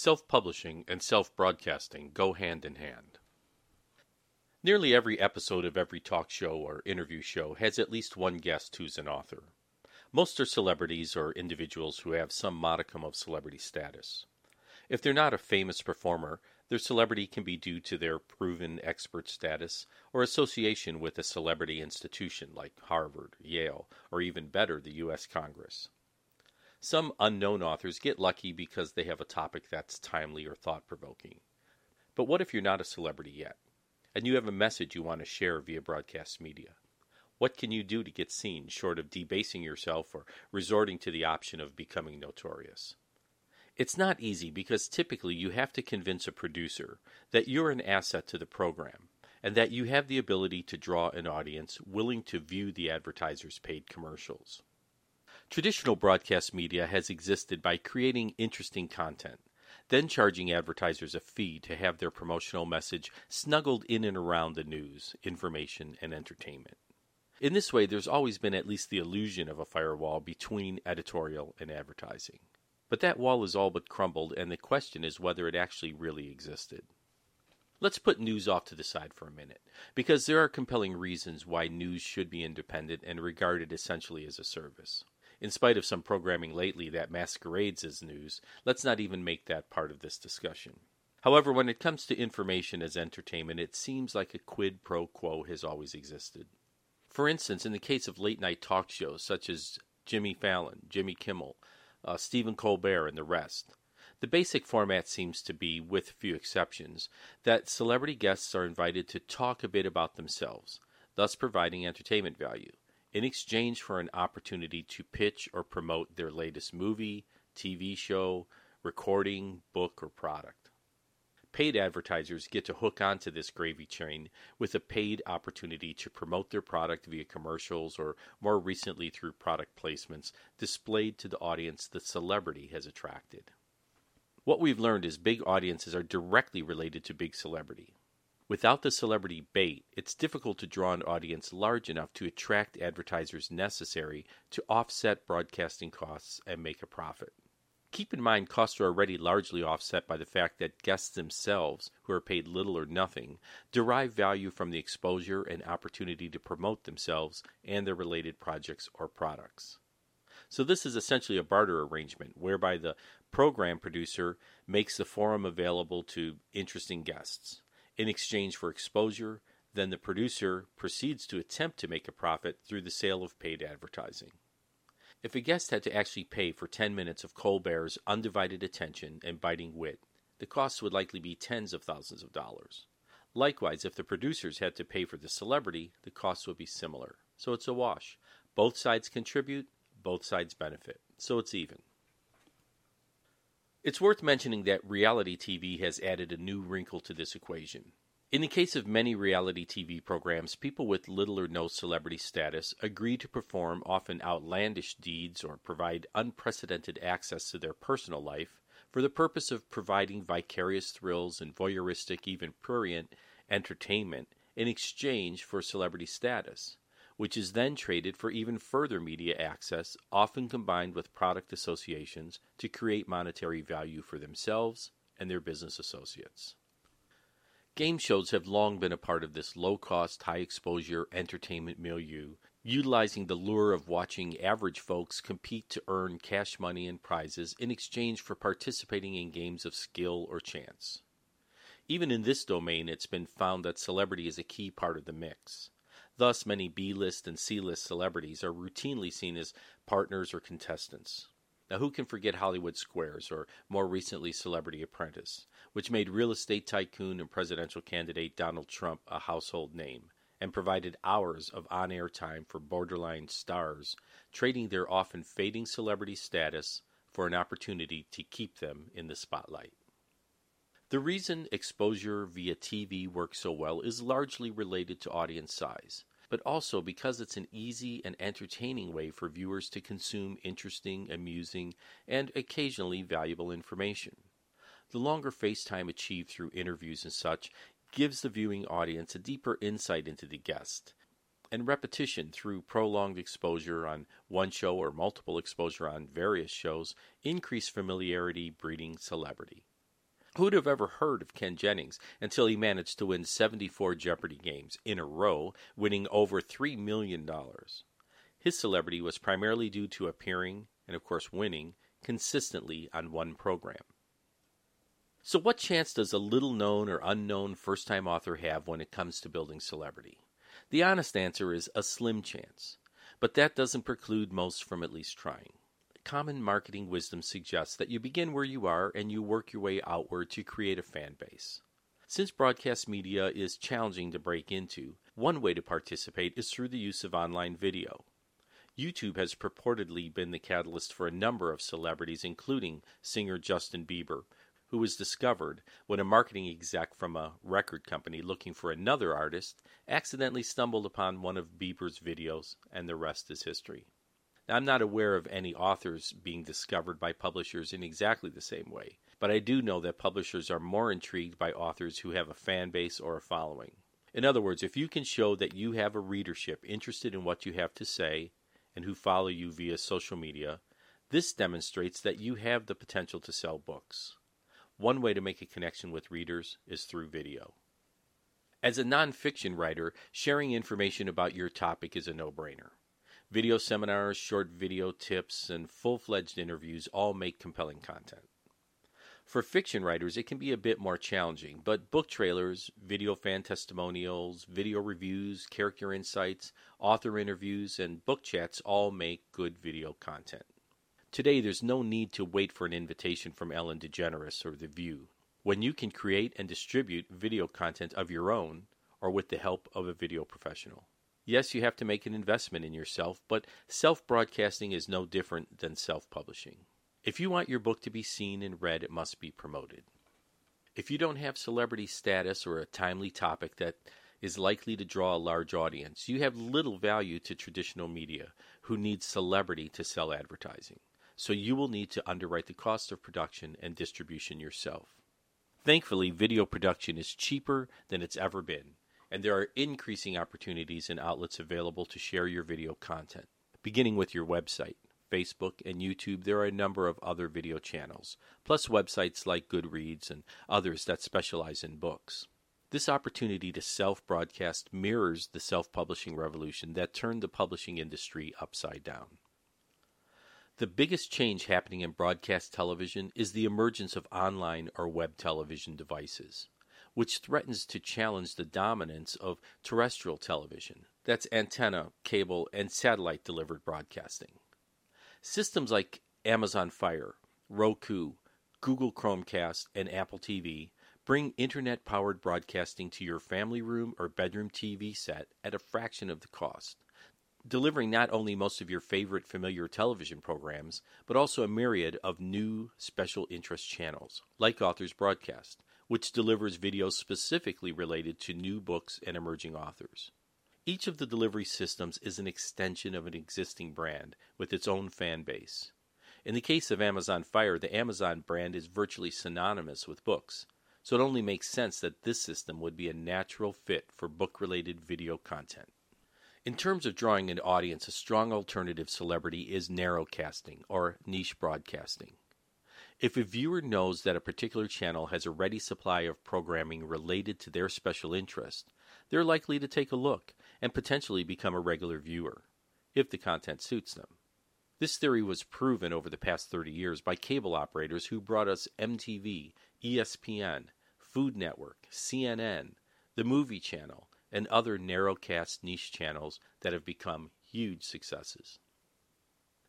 Self publishing and self broadcasting go hand in hand. Nearly every episode of every talk show or interview show has at least one guest who's an author. Most are celebrities or individuals who have some modicum of celebrity status. If they're not a famous performer, their celebrity can be due to their proven expert status or association with a celebrity institution like Harvard, Yale, or even better, the U.S. Congress. Some unknown authors get lucky because they have a topic that's timely or thought provoking. But what if you're not a celebrity yet, and you have a message you want to share via broadcast media? What can you do to get seen, short of debasing yourself or resorting to the option of becoming notorious? It's not easy because typically you have to convince a producer that you're an asset to the program and that you have the ability to draw an audience willing to view the advertiser's paid commercials. Traditional broadcast media has existed by creating interesting content, then charging advertisers a fee to have their promotional message snuggled in and around the news, information, and entertainment. In this way, there's always been at least the illusion of a firewall between editorial and advertising. But that wall is all but crumbled, and the question is whether it actually really existed. Let's put news off to the side for a minute, because there are compelling reasons why news should be independent and regarded essentially as a service in spite of some programming lately that masquerades as news, let's not even make that part of this discussion. However, when it comes to information as entertainment, it seems like a quid pro quo has always existed. For instance, in the case of late night talk shows such as Jimmy Fallon, Jimmy Kimmel, uh, Stephen Colbert, and the rest, the basic format seems to be, with few exceptions, that celebrity guests are invited to talk a bit about themselves, thus providing entertainment value in exchange for an opportunity to pitch or promote their latest movie, TV show, recording, book, or product. Paid advertisers get to hook onto this gravy train with a paid opportunity to promote their product via commercials or, more recently, through product placements displayed to the audience the celebrity has attracted. What we've learned is big audiences are directly related to big celebrity. Without the celebrity bait, it's difficult to draw an audience large enough to attract advertisers necessary to offset broadcasting costs and make a profit. Keep in mind, costs are already largely offset by the fact that guests themselves, who are paid little or nothing, derive value from the exposure and opportunity to promote themselves and their related projects or products. So, this is essentially a barter arrangement whereby the program producer makes the forum available to interesting guests in exchange for exposure, then the producer proceeds to attempt to make a profit through the sale of paid advertising. If a guest had to actually pay for 10 minutes of Colbert's undivided attention and biting wit, the cost would likely be tens of thousands of dollars. Likewise, if the producers had to pay for the celebrity, the cost would be similar. So it's a wash. Both sides contribute, both sides benefit. So it's even. It's worth mentioning that reality TV has added a new wrinkle to this equation. In the case of many reality TV programs, people with little or no celebrity status agree to perform often outlandish deeds or provide unprecedented access to their personal life for the purpose of providing vicarious thrills and voyeuristic, even prurient, entertainment in exchange for celebrity status which is then traded for even further media access, often combined with product associations to create monetary value for themselves and their business associates. Game shows have long been a part of this low cost, high exposure entertainment milieu, utilizing the lure of watching average folks compete to earn cash money and prizes in exchange for participating in games of skill or chance. Even in this domain, it's been found that celebrity is a key part of the mix. Thus, many B list and C list celebrities are routinely seen as partners or contestants. Now, who can forget Hollywood Squares, or more recently, Celebrity Apprentice, which made real estate tycoon and presidential candidate Donald Trump a household name, and provided hours of on air time for borderline stars, trading their often fading celebrity status for an opportunity to keep them in the spotlight. The reason exposure via TV works so well is largely related to audience size but also because it's an easy and entertaining way for viewers to consume interesting, amusing, and occasionally valuable information. The longer face time achieved through interviews and such gives the viewing audience a deeper insight into the guest. And repetition through prolonged exposure on one show or multiple exposure on various shows increase familiarity breeding celebrity. Who'd have ever heard of Ken Jennings until he managed to win 74 Jeopardy games in a row, winning over $3 million? His celebrity was primarily due to appearing, and of course winning, consistently on one program. So, what chance does a little known or unknown first time author have when it comes to building celebrity? The honest answer is a slim chance, but that doesn't preclude most from at least trying common marketing wisdom suggests that you begin where you are and you work your way outward to create a fan base. Since broadcast media is challenging to break into, one way to participate is through the use of online video. YouTube has purportedly been the catalyst for a number of celebrities, including singer Justin Bieber, who was discovered when a marketing exec from a record company looking for another artist accidentally stumbled upon one of Bieber's videos, and the rest is history. Now, I'm not aware of any authors being discovered by publishers in exactly the same way, but I do know that publishers are more intrigued by authors who have a fan base or a following. In other words, if you can show that you have a readership interested in what you have to say and who follow you via social media, this demonstrates that you have the potential to sell books. One way to make a connection with readers is through video. As a nonfiction writer, sharing information about your topic is a no brainer. Video seminars, short video tips, and full fledged interviews all make compelling content. For fiction writers, it can be a bit more challenging, but book trailers, video fan testimonials, video reviews, character insights, author interviews, and book chats all make good video content. Today, there's no need to wait for an invitation from Ellen DeGeneres or The View. When you can create and distribute video content of your own, or with the help of a video professional. Yes, you have to make an investment in yourself, but self broadcasting is no different than self publishing. If you want your book to be seen and read, it must be promoted. If you don't have celebrity status or a timely topic that is likely to draw a large audience, you have little value to traditional media, who need celebrity to sell advertising. So you will need to underwrite the cost of production and distribution yourself. Thankfully, video production is cheaper than it's ever been, and there are increasing opportunities and outlets available to share your video content. Beginning with your website, Facebook, and YouTube, there are a number of other video channels, plus websites like Goodreads and others that specialize in books. This opportunity to self broadcast mirrors the self publishing revolution that turned the publishing industry upside down. The biggest change happening in broadcast television is the emergence of online or web television devices which threatens to challenge the dominance of terrestrial television that's antenna, cable, and satellite delivered broadcasting. Systems like Amazon Fire, Roku, Google Chromecast, and Apple TV bring internet powered broadcasting to your family room or bedroom TV set at a fraction of the cost, delivering not only most of your favorite familiar television programs, but also a myriad of new special interest channels, like Authors Broadcast, which delivers videos specifically related to new books and emerging authors. Each of the delivery systems is an extension of an existing brand with its own fan base. In the case of Amazon Fire, the Amazon brand is virtually synonymous with books, so it only makes sense that this system would be a natural fit for book related video content. In terms of drawing an audience, a strong alternative celebrity is narrowcasting or niche broadcasting. If a viewer knows that a particular channel has a ready supply of programming related to their special interest, they're likely to take a look and potentially become a regular viewer, if the content suits them. This theory was proven over the past 30 years by cable operators who brought us MTV, ESPN, Food Network, CNN, the Movie Channel, and other narrowcast niche channels that have become huge successes.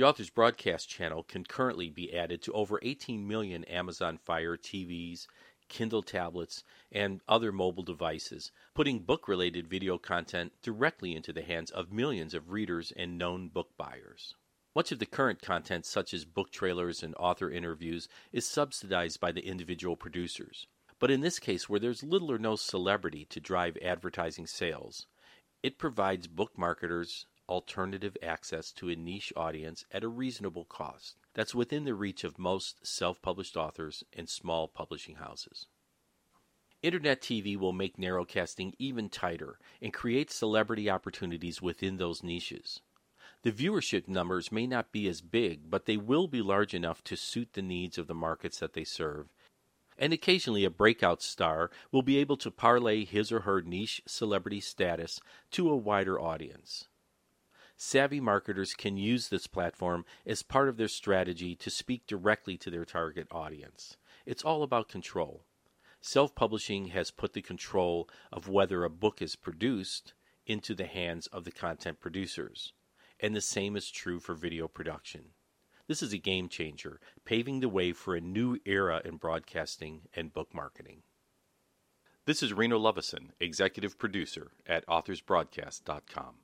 The author's broadcast channel can currently be added to over 18 million Amazon Fire TVs, Kindle tablets, and other mobile devices, putting book related video content directly into the hands of millions of readers and known book buyers. Much of the current content, such as book trailers and author interviews, is subsidized by the individual producers. But in this case, where there's little or no celebrity to drive advertising sales, it provides book marketers alternative access to a niche audience at a reasonable cost that's within the reach of most self published authors and small publishing houses. Internet TV will make narrowcasting even tighter and create celebrity opportunities within those niches. The viewership numbers may not be as big, but they will be large enough to suit the needs of the markets that they serve and occasionally a breakout star will be able to parlay his or her niche celebrity status to a wider audience. Savvy marketers can use this platform as part of their strategy to speak directly to their target audience. It's all about control. Self publishing has put the control of whether a book is produced into the hands of the content producers, and the same is true for video production. This is a game changer, paving the way for a new era in broadcasting and book marketing. This is Reno Lovison, executive producer at AuthorsBroadcast.com.